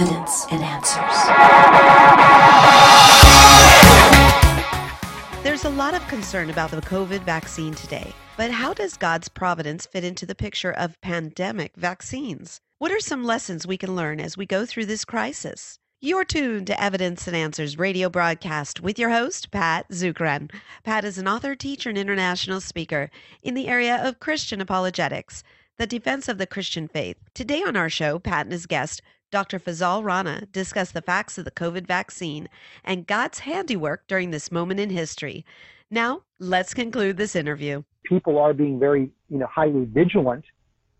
evidence and answers. There's a lot of concern about the COVID vaccine today, but how does God's providence fit into the picture of pandemic vaccines? What are some lessons we can learn as we go through this crisis? You're tuned to Evidence and Answers radio broadcast with your host, Pat Zukeran. Pat is an author, teacher, and international speaker in the area of Christian apologetics, the defense of the Christian faith. Today on our show, Pat and his guest, Dr. Fazale Rana, discussed the facts of the COVID vaccine and God's handiwork during this moment in history. Now, let's conclude this interview. People are being very, you know, highly vigilant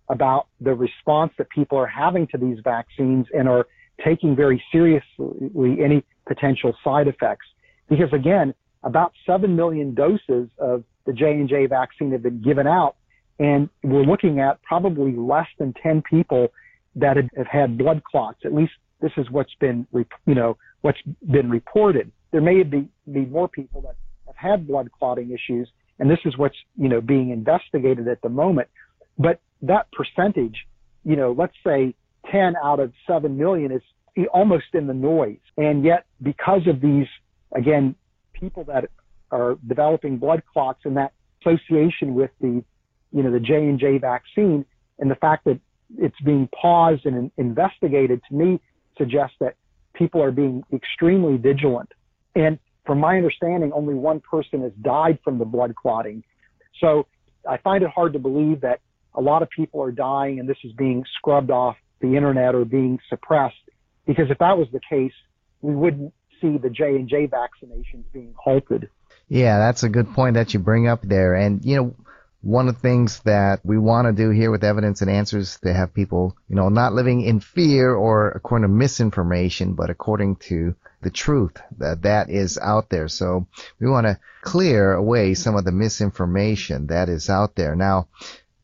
about the response that people are having to these vaccines and are taking very seriously any potential side effects. Because again, about 7 million doses of the J&J vaccine have been given out and we're looking at probably less than 10 people that have had blood clots. At least this is what's been, you know, what's been reported. There may be, be more people that have had blood clotting issues and this is what's, you know, being investigated at the moment. But that percentage, you know, let's say 10 out of 7 million is almost in the noise. And yet, because of these, again, people that are developing blood clots and that association with the, you know, the J&J vaccine and the fact that it's being paused and investigated to me suggests that people are being extremely vigilant. And from my understanding, only one person has died from the blood clotting. So I find it hard to believe that a lot of people are dying and this is being scrubbed off the internet or being suppressed. Because if that was the case, we wouldn't see the J and J vaccinations being halted. Yeah, that's a good point that you bring up there. And you know, one of the things that we want to do here with evidence and answers to have people, you know, not living in fear or according to misinformation, but according to the truth that that is out there. So we want to clear away some of the misinformation that is out there. Now,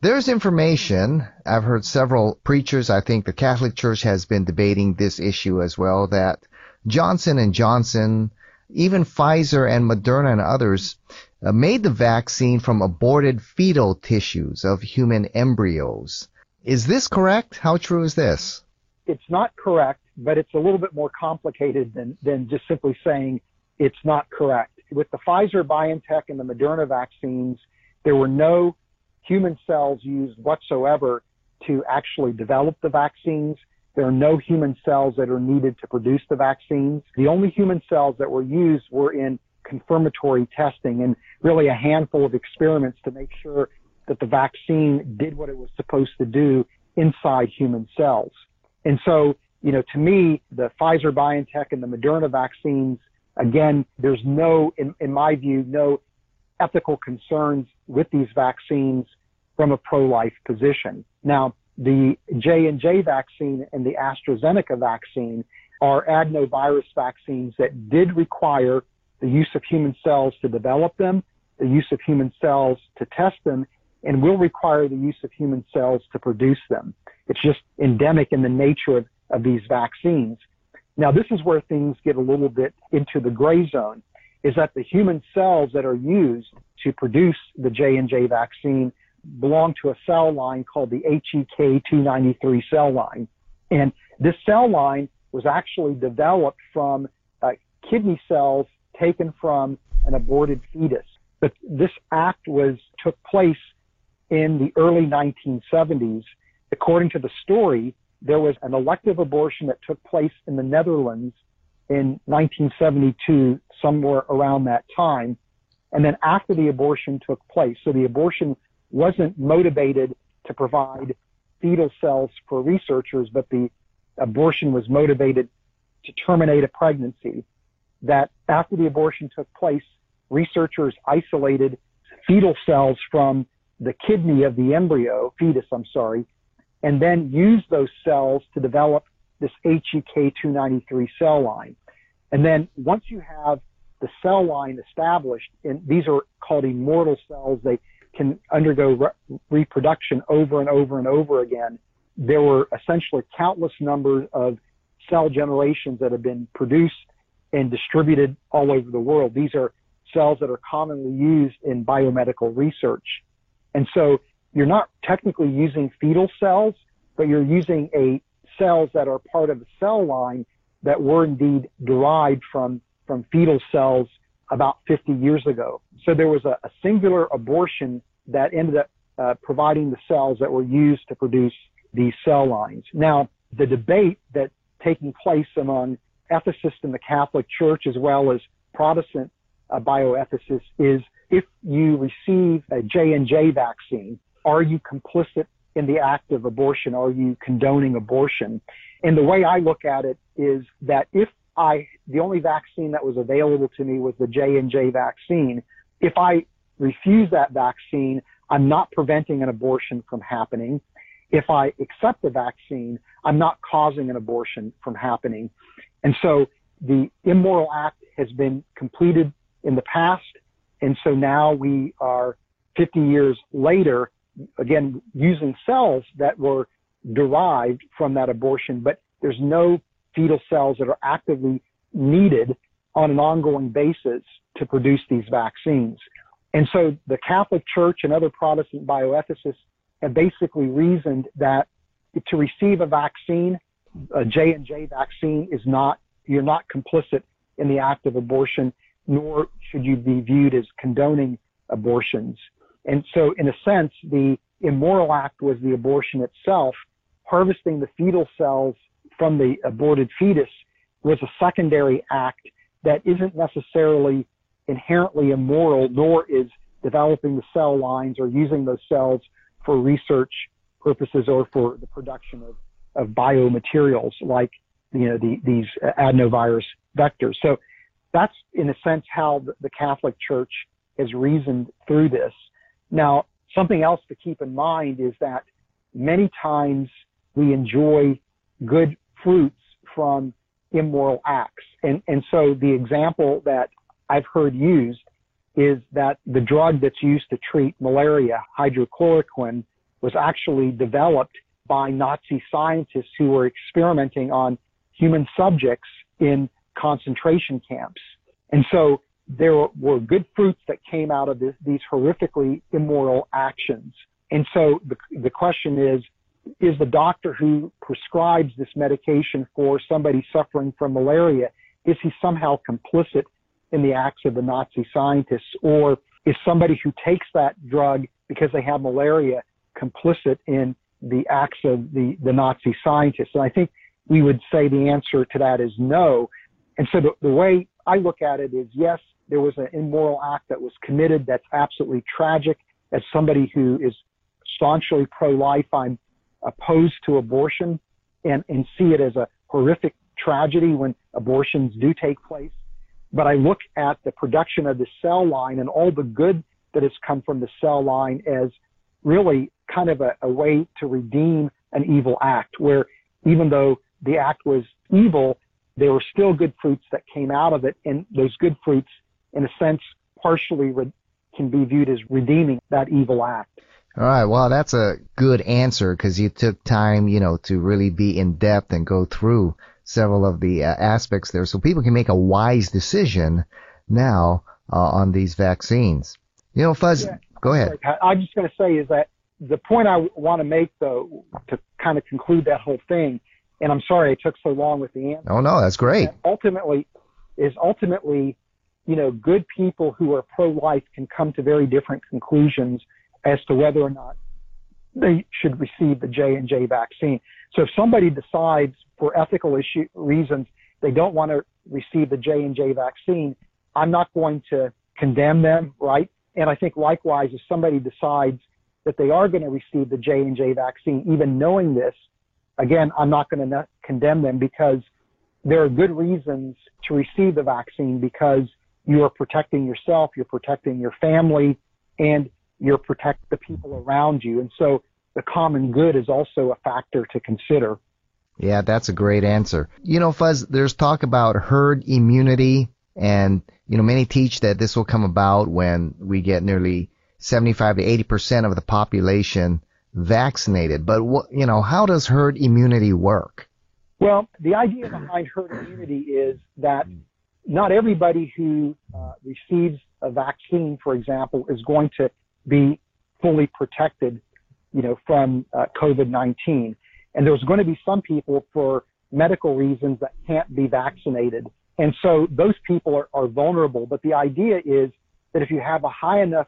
there's information. I've heard several preachers. I think the Catholic Church has been debating this issue as well that Johnson and Johnson, even Pfizer and Moderna and others uh, made the vaccine from aborted fetal tissues of human embryos. Is this correct? How true is this? It's not correct, but it's a little bit more complicated than, than just simply saying it's not correct. With the Pfizer, BioNTech, and the Moderna vaccines, there were no human cells used whatsoever to actually develop the vaccines. There are no human cells that are needed to produce the vaccines. The only human cells that were used were in confirmatory testing and really a handful of experiments to make sure that the vaccine did what it was supposed to do inside human cells. And so, you know, to me, the Pfizer BioNTech and the Moderna vaccines, again, there's no, in, in my view, no ethical concerns with these vaccines from a pro-life position. Now, the J&J vaccine and the AstraZeneca vaccine are adenovirus vaccines that did require the use of human cells to develop them, the use of human cells to test them, and will require the use of human cells to produce them. It's just endemic in the nature of, of these vaccines. Now, this is where things get a little bit into the gray zone is that the human cells that are used to produce the J&J vaccine belong to a cell line called the HEK293 cell line. And this cell line was actually developed from uh, kidney cells taken from an aborted fetus. But this act was took place in the early 1970s. According to the story, there was an elective abortion that took place in the Netherlands in 1972, somewhere around that time. And then after the abortion took place, so the abortion wasn't motivated to provide fetal cells for researchers, but the abortion was motivated to terminate a pregnancy. That after the abortion took place, researchers isolated fetal cells from the kidney of the embryo, fetus, I'm sorry, and then used those cells to develop this HEK293 cell line. And then once you have the cell line established, and these are called immortal cells, they can undergo re- reproduction over and over and over again. There were essentially countless numbers of cell generations that have been produced and distributed all over the world. These are cells that are commonly used in biomedical research. And so you're not technically using fetal cells, but you're using a cells that are part of the cell line that were indeed derived from, from fetal cells about 50 years ago. So there was a, a singular abortion that ended up uh, providing the cells that were used to produce these cell lines. Now, the debate that's taking place among ethicists in the Catholic Church as well as Protestant uh, bioethicists is if you receive a J&J vaccine, are you complicit in the act of abortion? Are you condoning abortion? And the way I look at it is that if I, the only vaccine that was available to me was the J&J vaccine, if I refuse that vaccine, I'm not preventing an abortion from happening. If I accept the vaccine, I'm not causing an abortion from happening. And so the immoral act has been completed in the past. And so now we are 50 years later, again, using cells that were derived from that abortion, but there's no fetal cells that are actively needed on an ongoing basis to produce these vaccines. And so the Catholic Church and other Protestant bioethicists have basically reasoned that to receive a vaccine, a J&J vaccine is not, you're not complicit in the act of abortion, nor should you be viewed as condoning abortions. And so in a sense, the immoral act was the abortion itself. Harvesting the fetal cells from the aborted fetus was a secondary act that isn't necessarily inherently immoral, nor is developing the cell lines or using those cells for research purposes or for the production of, of biomaterials like you know the, these adenovirus vectors. So that's in a sense how the, Catholic Church has reasoned through this. Now, something else to keep in mind is that many times we enjoy good fruits from immoral acts. And, and so the example that I've heard used is that the drug that's used to treat malaria, hydrochloroquine, was actually developed by Nazi scientists who were experimenting on human subjects in concentration camps. And so there were good fruits that came out of this, these horrifically immoral actions. And so the, the question is, is the doctor who prescribes this medication for somebody suffering from malaria, is he somehow complicit in the acts of the Nazi scientists? Or is somebody who takes that drug because they have malaria complicit in the acts of the, the Nazi scientists? And I think we would say the answer to that is no. And so the, the way I look at it is yes, there was an immoral act that was committed that's absolutely tragic. As somebody who is staunchly pro-life, I'm opposed to abortion and, and see it as a horrific tragedy when abortions do take place. But I look at the production of the cell line and all the good that has come from the cell line as really kind of a, a way to redeem an evil act where even though the act was evil, there were still good fruits that came out of it. And those good fruits, in a sense, partially re- can be viewed as redeeming that evil act. All right. Well, that's a good answer because you took time, you know, to really be in depth and go through several of the uh, aspects there so people can make a wise decision now uh, on these vaccines. You know, Fuz, yeah, go ahead. I'm just going to say is that the point I want to make, though, to kind of conclude that whole thing, and I'm sorry it took so long with the answer. Oh no, that's great. Ultimately, is ultimately, you know, good people who are pro-life can come to very different conclusions as to whether or not they should receive the J and J vaccine. So if somebody decides for ethical issue reasons they don't want to receive the J and J vaccine, I'm not going to condemn them, right? And I think likewise, if somebody decides that they are going to receive the J and J vaccine, even knowing this, again, I'm not going to condemn them because there are good reasons to receive the vaccine because you are protecting yourself, you're protecting your family, and you're protecting the people around you. And so the common good is also a factor to consider. Yeah, that's a great answer. You know, Fuz, there's talk about herd immunity, and, you know, many teach that this will come about when we get nearly 75 to 80% of the population vaccinated. But, what, you know, how does herd immunity work? Well, the idea behind herd immunity is that not everybody who uh, receives a vaccine, for example, is going to be fully protected, you know, from uh, COVID-19. And there's going to be some people for medical reasons that can't be vaccinated. And so those people are, are vulnerable. But the idea is that if you have a high enough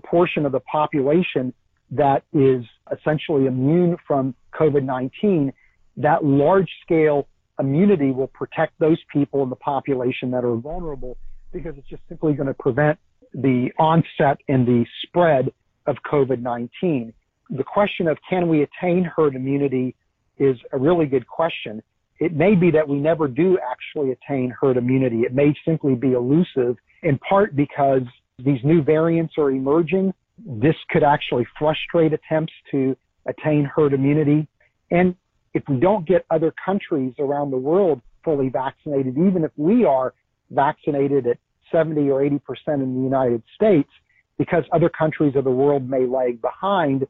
proportion of the population that is essentially immune from COVID-19, that large scale immunity will protect those people in the population that are vulnerable because it's just simply going to prevent the onset and the spread of COVID-19. The question of can we attain herd immunity is a really good question. It may be that we never do actually attain herd immunity. It may simply be elusive in part because these new variants are emerging. This could actually frustrate attempts to attain herd immunity. And if we don't get other countries around the world fully vaccinated, even if we are vaccinated at 70 or 80% in the United States, because other countries of the world may lag behind,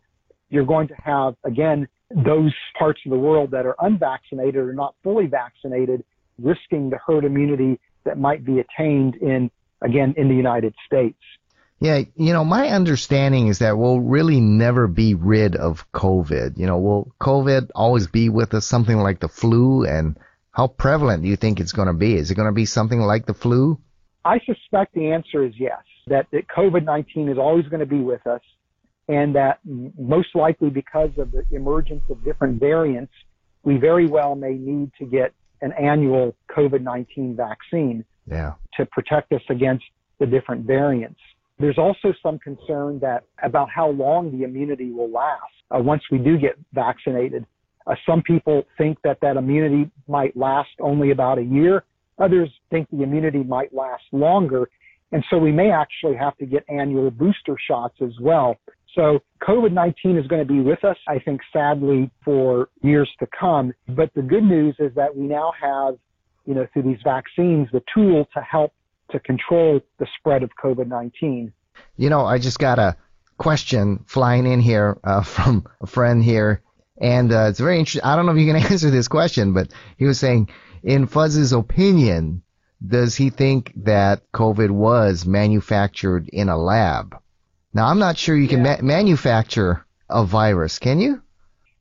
you're going to have, again, those parts of the world that are unvaccinated or not fully vaccinated risking the herd immunity that might be attained in, again, in the United States. Yeah, you know, my understanding is that we'll really never be rid of COVID. You know, will COVID always be with us, something like the flu? And how prevalent do you think it's going to be? Is it going to be something like the flu? I suspect the answer is yes, that, that COVID-19 is always going to be with us and that most likely because of the emergence of different variants, we very well may need to get an annual COVID-19 vaccine yeah. to protect us against the different variants. There's also some concern that about how long the immunity will last uh, once we do get vaccinated. Uh, some people think that that immunity might last only about a year. Others think the immunity might last longer. And so we may actually have to get annual booster shots as well. So COVID-19 is going to be with us, I think, sadly, for years to come. But the good news is that we now have, you know, through these vaccines, the tool to help to control the spread of COVID-19. You know, I just got a question flying in here uh, from a friend here, and uh, it's very interesting. I don't know if you can answer this question, but he was saying, in Fuz's opinion, does he think that COVID was manufactured in a lab? Now, I'm not sure you can yeah. ma- manufacture a virus, can you?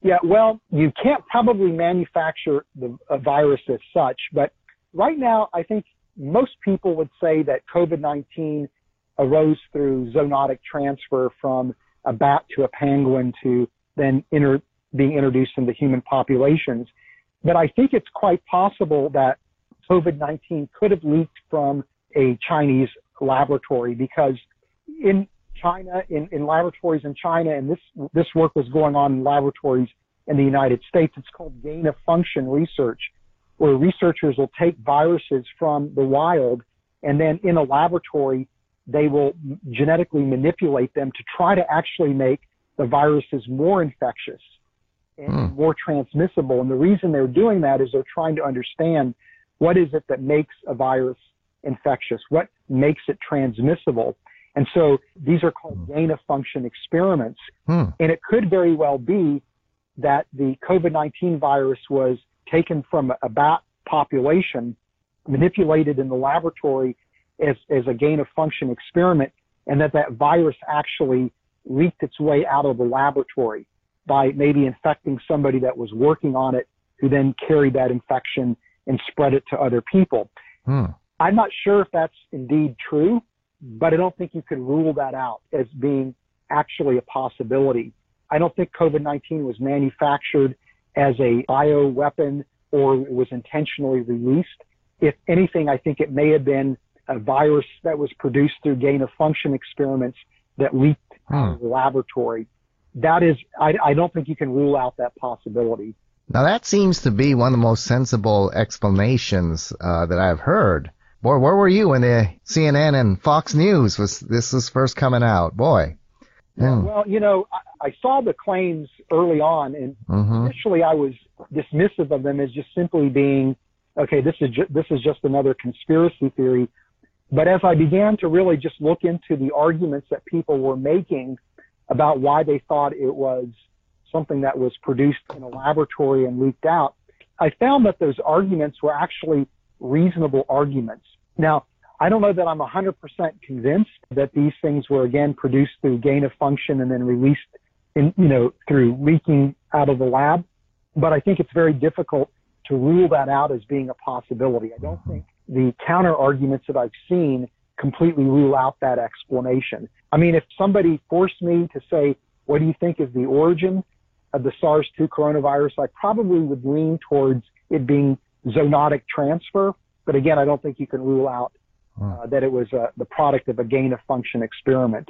Yeah, well, you can't probably manufacture the, a virus as such, but right now, I think most people would say that COVID-19 arose through zoonotic transfer from a bat to a pangolin to then inter- being introduced into human populations. But I think it's quite possible that COVID-19 could have leaked from a Chinese laboratory because in China, in, in laboratories in China, and this, this work was going on in laboratories in the United States. It's called gain of function research, where researchers will take viruses from the wild and then in a laboratory, they will genetically manipulate them to try to actually make the viruses more infectious and mm. more transmissible. And the reason they're doing that is they're trying to understand what is it that makes a virus infectious? What makes it transmissible? And so these are called hmm. gain of function experiments. Hmm. And it could very well be that the COVID-19 virus was taken from a bat population, manipulated in the laboratory as, as a gain of function experiment, and that that virus actually leaked its way out of the laboratory by maybe infecting somebody that was working on it who then carried that infection and spread it to other people. Hmm. I'm not sure if that's indeed true but I don't think you could rule that out as being actually a possibility. I don't think COVID-19 was manufactured as a bio weapon or it was intentionally released. If anything, I think it may have been a virus that was produced through gain of function experiments that leaked hmm. out of the laboratory. That is, I, I don't think you can rule out that possibility. Now that seems to be one of the most sensible explanations uh, that I've heard. Boy, where were you when the CNN and Fox News was this was first coming out? Boy. Mm. Well, you know, I, I, saw the claims early on, and mm-hmm. initially I was dismissive of them as just simply being, okay, this is ju- this is just another conspiracy theory. But as I began to really just look into the arguments that people were making about why they thought it was something that was produced in a laboratory and leaked out, I found that those arguments were actually reasonable arguments. Now, I don't know that I'm 100% convinced that these things were again produced through gain of function and then released in, you know, through leaking out of the lab. but I think it's very difficult to rule that out as being a possibility. I don't think the counter arguments that I've seen completely rule out that explanation. I mean, if somebody forced me to say, what do you think is the origin of the SARS-2 coronavirus, I probably would lean towards it being zoonotic transfer. But again, I don't think you can rule out uh, that it was uh, the product of a gain of function experiment.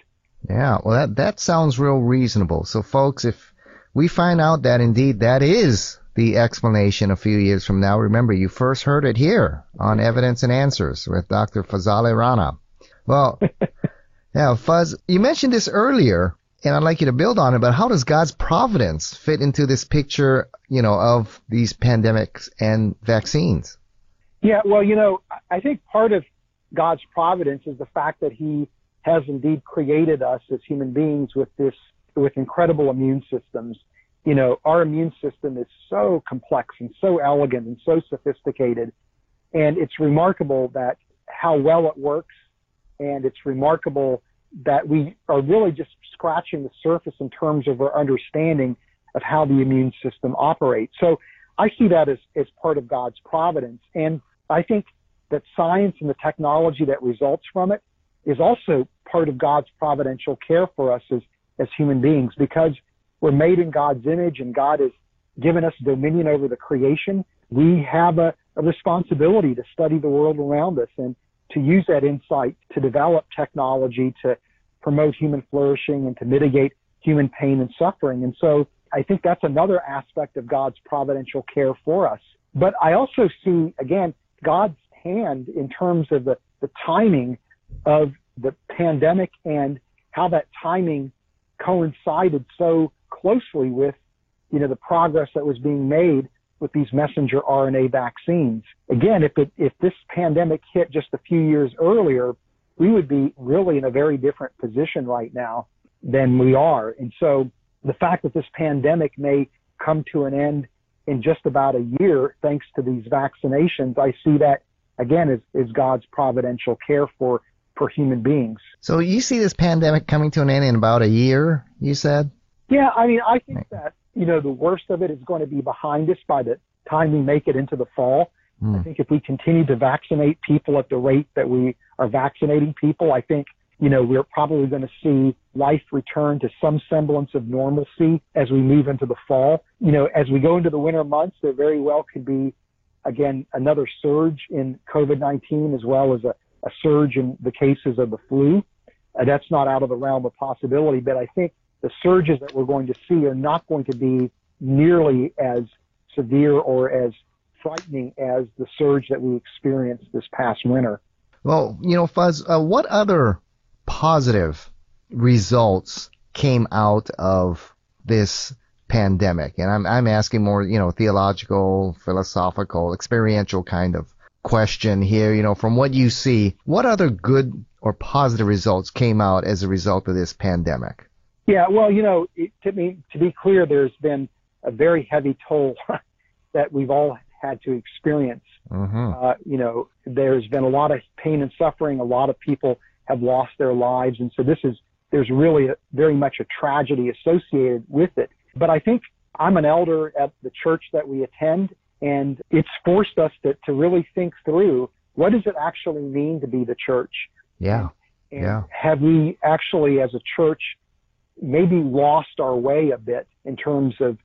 Yeah, well, that that sounds real reasonable. So, folks, if we find out that indeed that is the explanation a few years from now, remember you first heard it here on Evidence and Answers with Dr. Fazale Rana. Well, yeah, Fuz, you mentioned this earlier, and I'd like you to build on it. But how does God's providence fit into this picture, you know, of these pandemics and vaccines? Yeah, well, you know, I think part of God's providence is the fact that He has indeed created us as human beings with this, with incredible immune systems. You know, our immune system is so complex and so elegant and so sophisticated. And it's remarkable that how well it works. And it's remarkable that we are really just scratching the surface in terms of our understanding of how the immune system operates. So I see that as, as part of God's providence. And I think that science and the technology that results from it is also part of God's providential care for us as, as human beings because we're made in God's image and God has given us dominion over the creation. We have a, a responsibility to study the world around us and to use that insight to develop technology to promote human flourishing and to mitigate human pain and suffering. And so I think that's another aspect of God's providential care for us. But I also see, again, God's hand in terms of the, the timing of the pandemic and how that timing coincided so closely with, you know, the progress that was being made with these messenger RNA vaccines. Again, if it, if this pandemic hit just a few years earlier, we would be really in a very different position right now than we are. And so the fact that this pandemic may come to an end in just about a year, thanks to these vaccinations, I see that again is, is God's providential care for, for human beings. So you see this pandemic coming to an end in about a year, you said? Yeah, I mean, I think that, you know, the worst of it is going to be behind us by the time we make it into the fall. Mm. I think if we continue to vaccinate people at the rate that we are vaccinating people, I think you know, we're probably going to see life return to some semblance of normalcy as we move into the fall. You know, as we go into the winter months, there very well could be, again, another surge in COVID-19 as well as a, a surge in the cases of the flu. Uh, that's not out of the realm of possibility, but I think the surges that we're going to see are not going to be nearly as severe or as frightening as the surge that we experienced this past winter. Well, you know, Fuz, uh, what other positive results came out of this pandemic? And I'm, I'm asking more, you know, theological, philosophical, experiential kind of question here. You know, from what you see, what other good or positive results came out as a result of this pandemic? Yeah, well, you know, to me, to be clear, there's been a very heavy toll that we've all had to experience. Mm-hmm. Uh, you know, there's been a lot of pain and suffering. A lot of people have lost their lives. And so this is, there's really a, very much a tragedy associated with it. But I think I'm an elder at the church that we attend and it's forced us to, to really think through what does it actually mean to be the church? Yeah. And yeah. have we actually as a church maybe lost our way a bit in terms of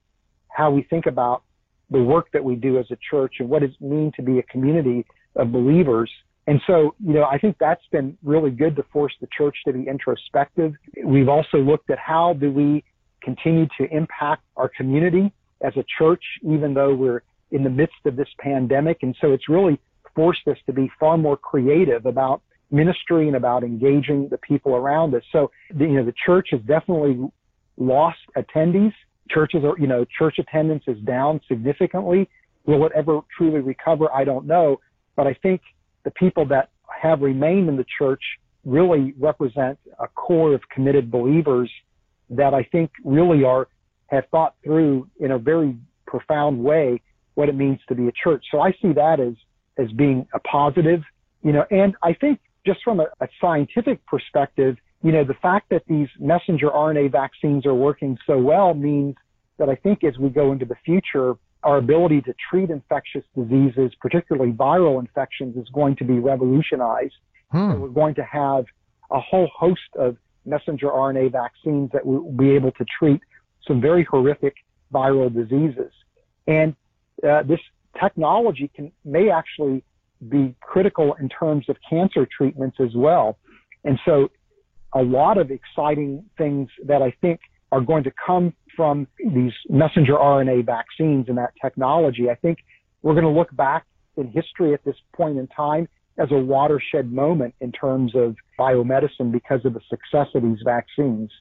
how we think about the work that we do as a church and what does it mean to be a community of believers and so, you know, I think that's been really good to force the church to be introspective. We've also looked at how do we continue to impact our community as a church, even though we're in the midst of this pandemic. And so it's really forced us to be far more creative about ministry and about engaging the people around us. So, the, you know, the church has definitely lost attendees. Churches are, you know, church attendance is down significantly. Will it ever truly recover? I don't know. But I think the people that have remained in the church really represent a core of committed believers that I think really are have thought through in a very profound way what it means to be a church. So I see that as as being a positive, you know, and I think just from a, a scientific perspective, you know, the fact that these messenger RNA vaccines are working so well means that I think as we go into the future, our ability to treat infectious diseases, particularly viral infections, is going to be revolutionized. Hmm. We're going to have a whole host of messenger RNA vaccines that will be able to treat some very horrific viral diseases. And uh, this technology can may actually be critical in terms of cancer treatments as well. And so a lot of exciting things that I think are going to come from these messenger RNA vaccines and that technology. I think we're going to look back in history at this point in time as a watershed moment in terms of biomedicine because of the success of these vaccines.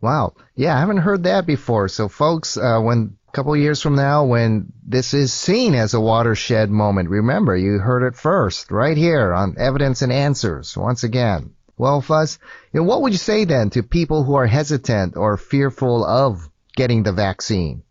Wow. Yeah, I haven't heard that before. So, folks, uh, when a couple of years from now, when this is seen as a watershed moment, remember you heard it first, right here on Evidence and Answers. Once again. Well, Fuz, you know, what would you say then to people who are hesitant or fearful of getting the vaccine?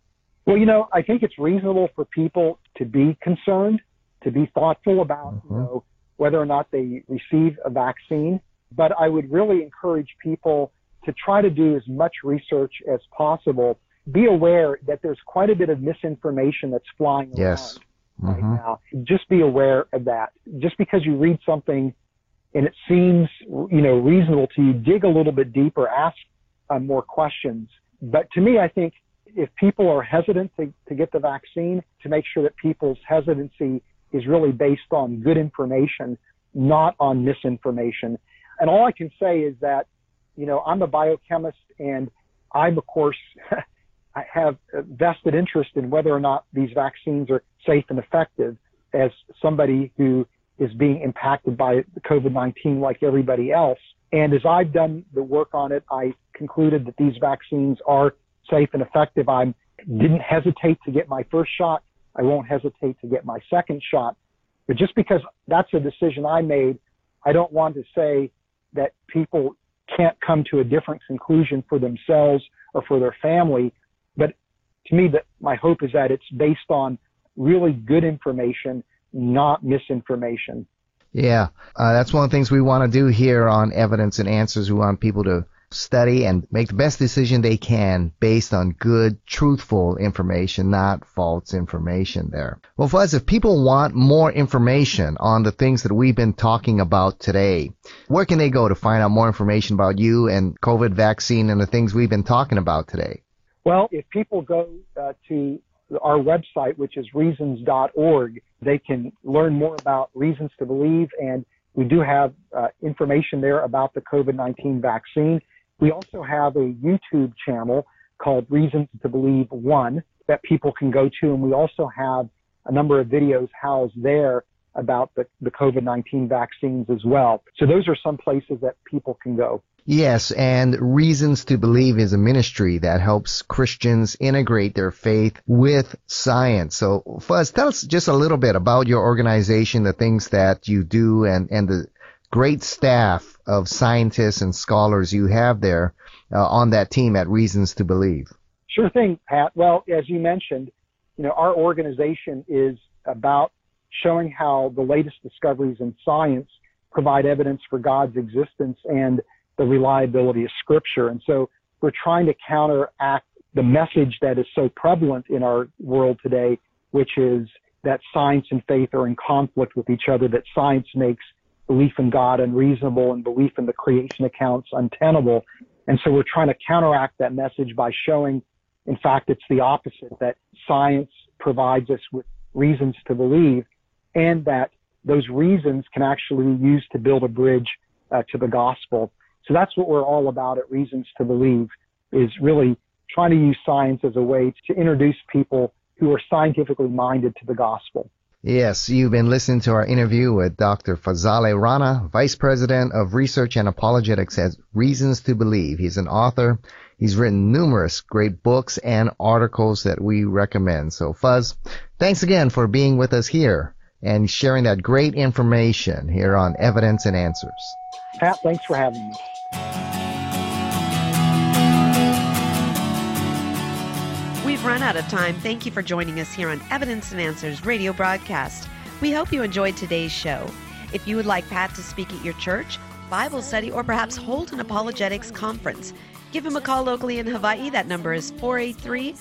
Well, you know, I think it's reasonable for people to be concerned, to be thoughtful about, Mhm. you know, whether or not they receive a vaccine. But I would really encourage people to try to do as much research as possible. Be aware that there's quite a bit of misinformation that's flying Yes. around right hmm now. Just be aware of that. Just because you read something and it seems, you know, reasonable to you, dig a little bit deeper, ask uh, more questions. But to me, I think if people are hesitant to, to get the vaccine, to make sure that people's hesitancy is really based on good information, not on misinformation. And all I can say is that, you know, I'm a biochemist and I'm, of course, I have vested interest in whether or not these vaccines are safe and effective as somebody who is being impacted by COVID-19 like everybody else. And as I've done the work on it, I concluded that these vaccines are safe and effective. I didn't hesitate to get my first shot. I won't hesitate to get my second shot. But just because that's a decision I made, I don't want to say that people can't come to a different conclusion for themselves or for their family. But to me, that my hope is that it's based on really good information, not misinformation. Yeah, uh, that's one of the things we want to do here on Evidence and Answers. We want people to study and make the best decision they can based on good, truthful information, not false information there. Well, Fuz, if people want more information on the things that we've been talking about today, where can they go to find out more information about you and COVID vaccine and the things we've been talking about today? Well, if people go uh, to our website, which is reasons.org, they can learn more about reasons to believe. And we do have uh, information there about the COVID-19 vaccine. We also have a YouTube channel called Reasons to Believe One that people can go to. And we also have a number of videos housed there about the, the COVID-19 vaccines as well. So those are some places that people can go. Yes, and Reasons to Believe is a ministry that helps Christians integrate their faith with science. So, Fuz, tell us just a little bit about your organization, the things that you do, and, and the great staff of scientists and scholars you have there uh, on that team at Reasons to Believe. Sure thing, Pat. Well, as you mentioned, you know, our organization is about showing how the latest discoveries in science provide evidence for God's existence and the reliability of scripture. And so we're trying to counteract the message that is so prevalent in our world today, which is that science and faith are in conflict with each other, that science makes belief in God unreasonable and belief in the creation accounts untenable. And so we're trying to counteract that message by showing, in fact, it's the opposite, that science provides us with reasons to believe and that those reasons can actually be used to build a bridge uh, to the gospel. So that's what we're all about at Reasons to Believe is really trying to use science as a way to introduce people who are scientifically minded to the gospel. Yes, you've been listening to our interview with Dr. Fazale Rana, Vice President of Research and Apologetics at Reasons to Believe. He's an author. He's written numerous great books and articles that we recommend. So, Fuz, thanks again for being with us here and sharing that great information here on Evidence and Answers. Pat, thanks for having me. We've run out of time. Thank you for joining us here on Evidence and Answers radio broadcast. We hope you enjoyed today's show. If you would like Pat to speak at your church, Bible study, or perhaps hold an apologetics conference, Give him a call locally in Hawaii. That number is 483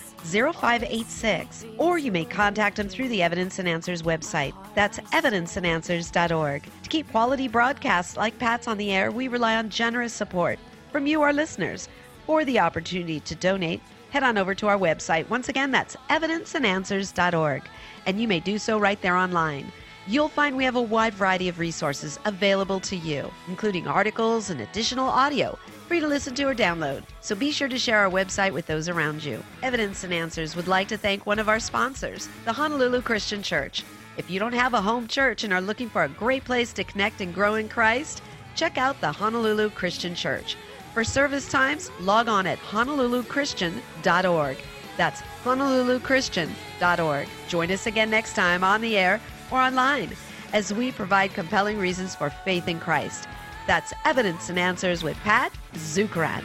0586. Or you may contact him through the Evidence and Answers website. That's evidenceandanswers.org. To keep quality broadcasts like Pat's on the air, we rely on generous support from you, our listeners. For the opportunity to donate, head on over to our website. Once again, that's evidenceandanswers.org. And you may do so right there online. You'll find we have a wide variety of resources available to you, including articles and additional audio free to listen to or download. So be sure to share our website with those around you. Evidence and Answers would like to thank one of our sponsors, the Honolulu Christian Church. If you don't have a home church and are looking for a great place to connect and grow in Christ, check out the Honolulu Christian Church. For service times, log on at honoluluchristian.org. That's honoluluchristian.org. Join us again next time on the air or online as we provide compelling reasons for faith in Christ. That's Evidence and Answers with Pat Zukeran.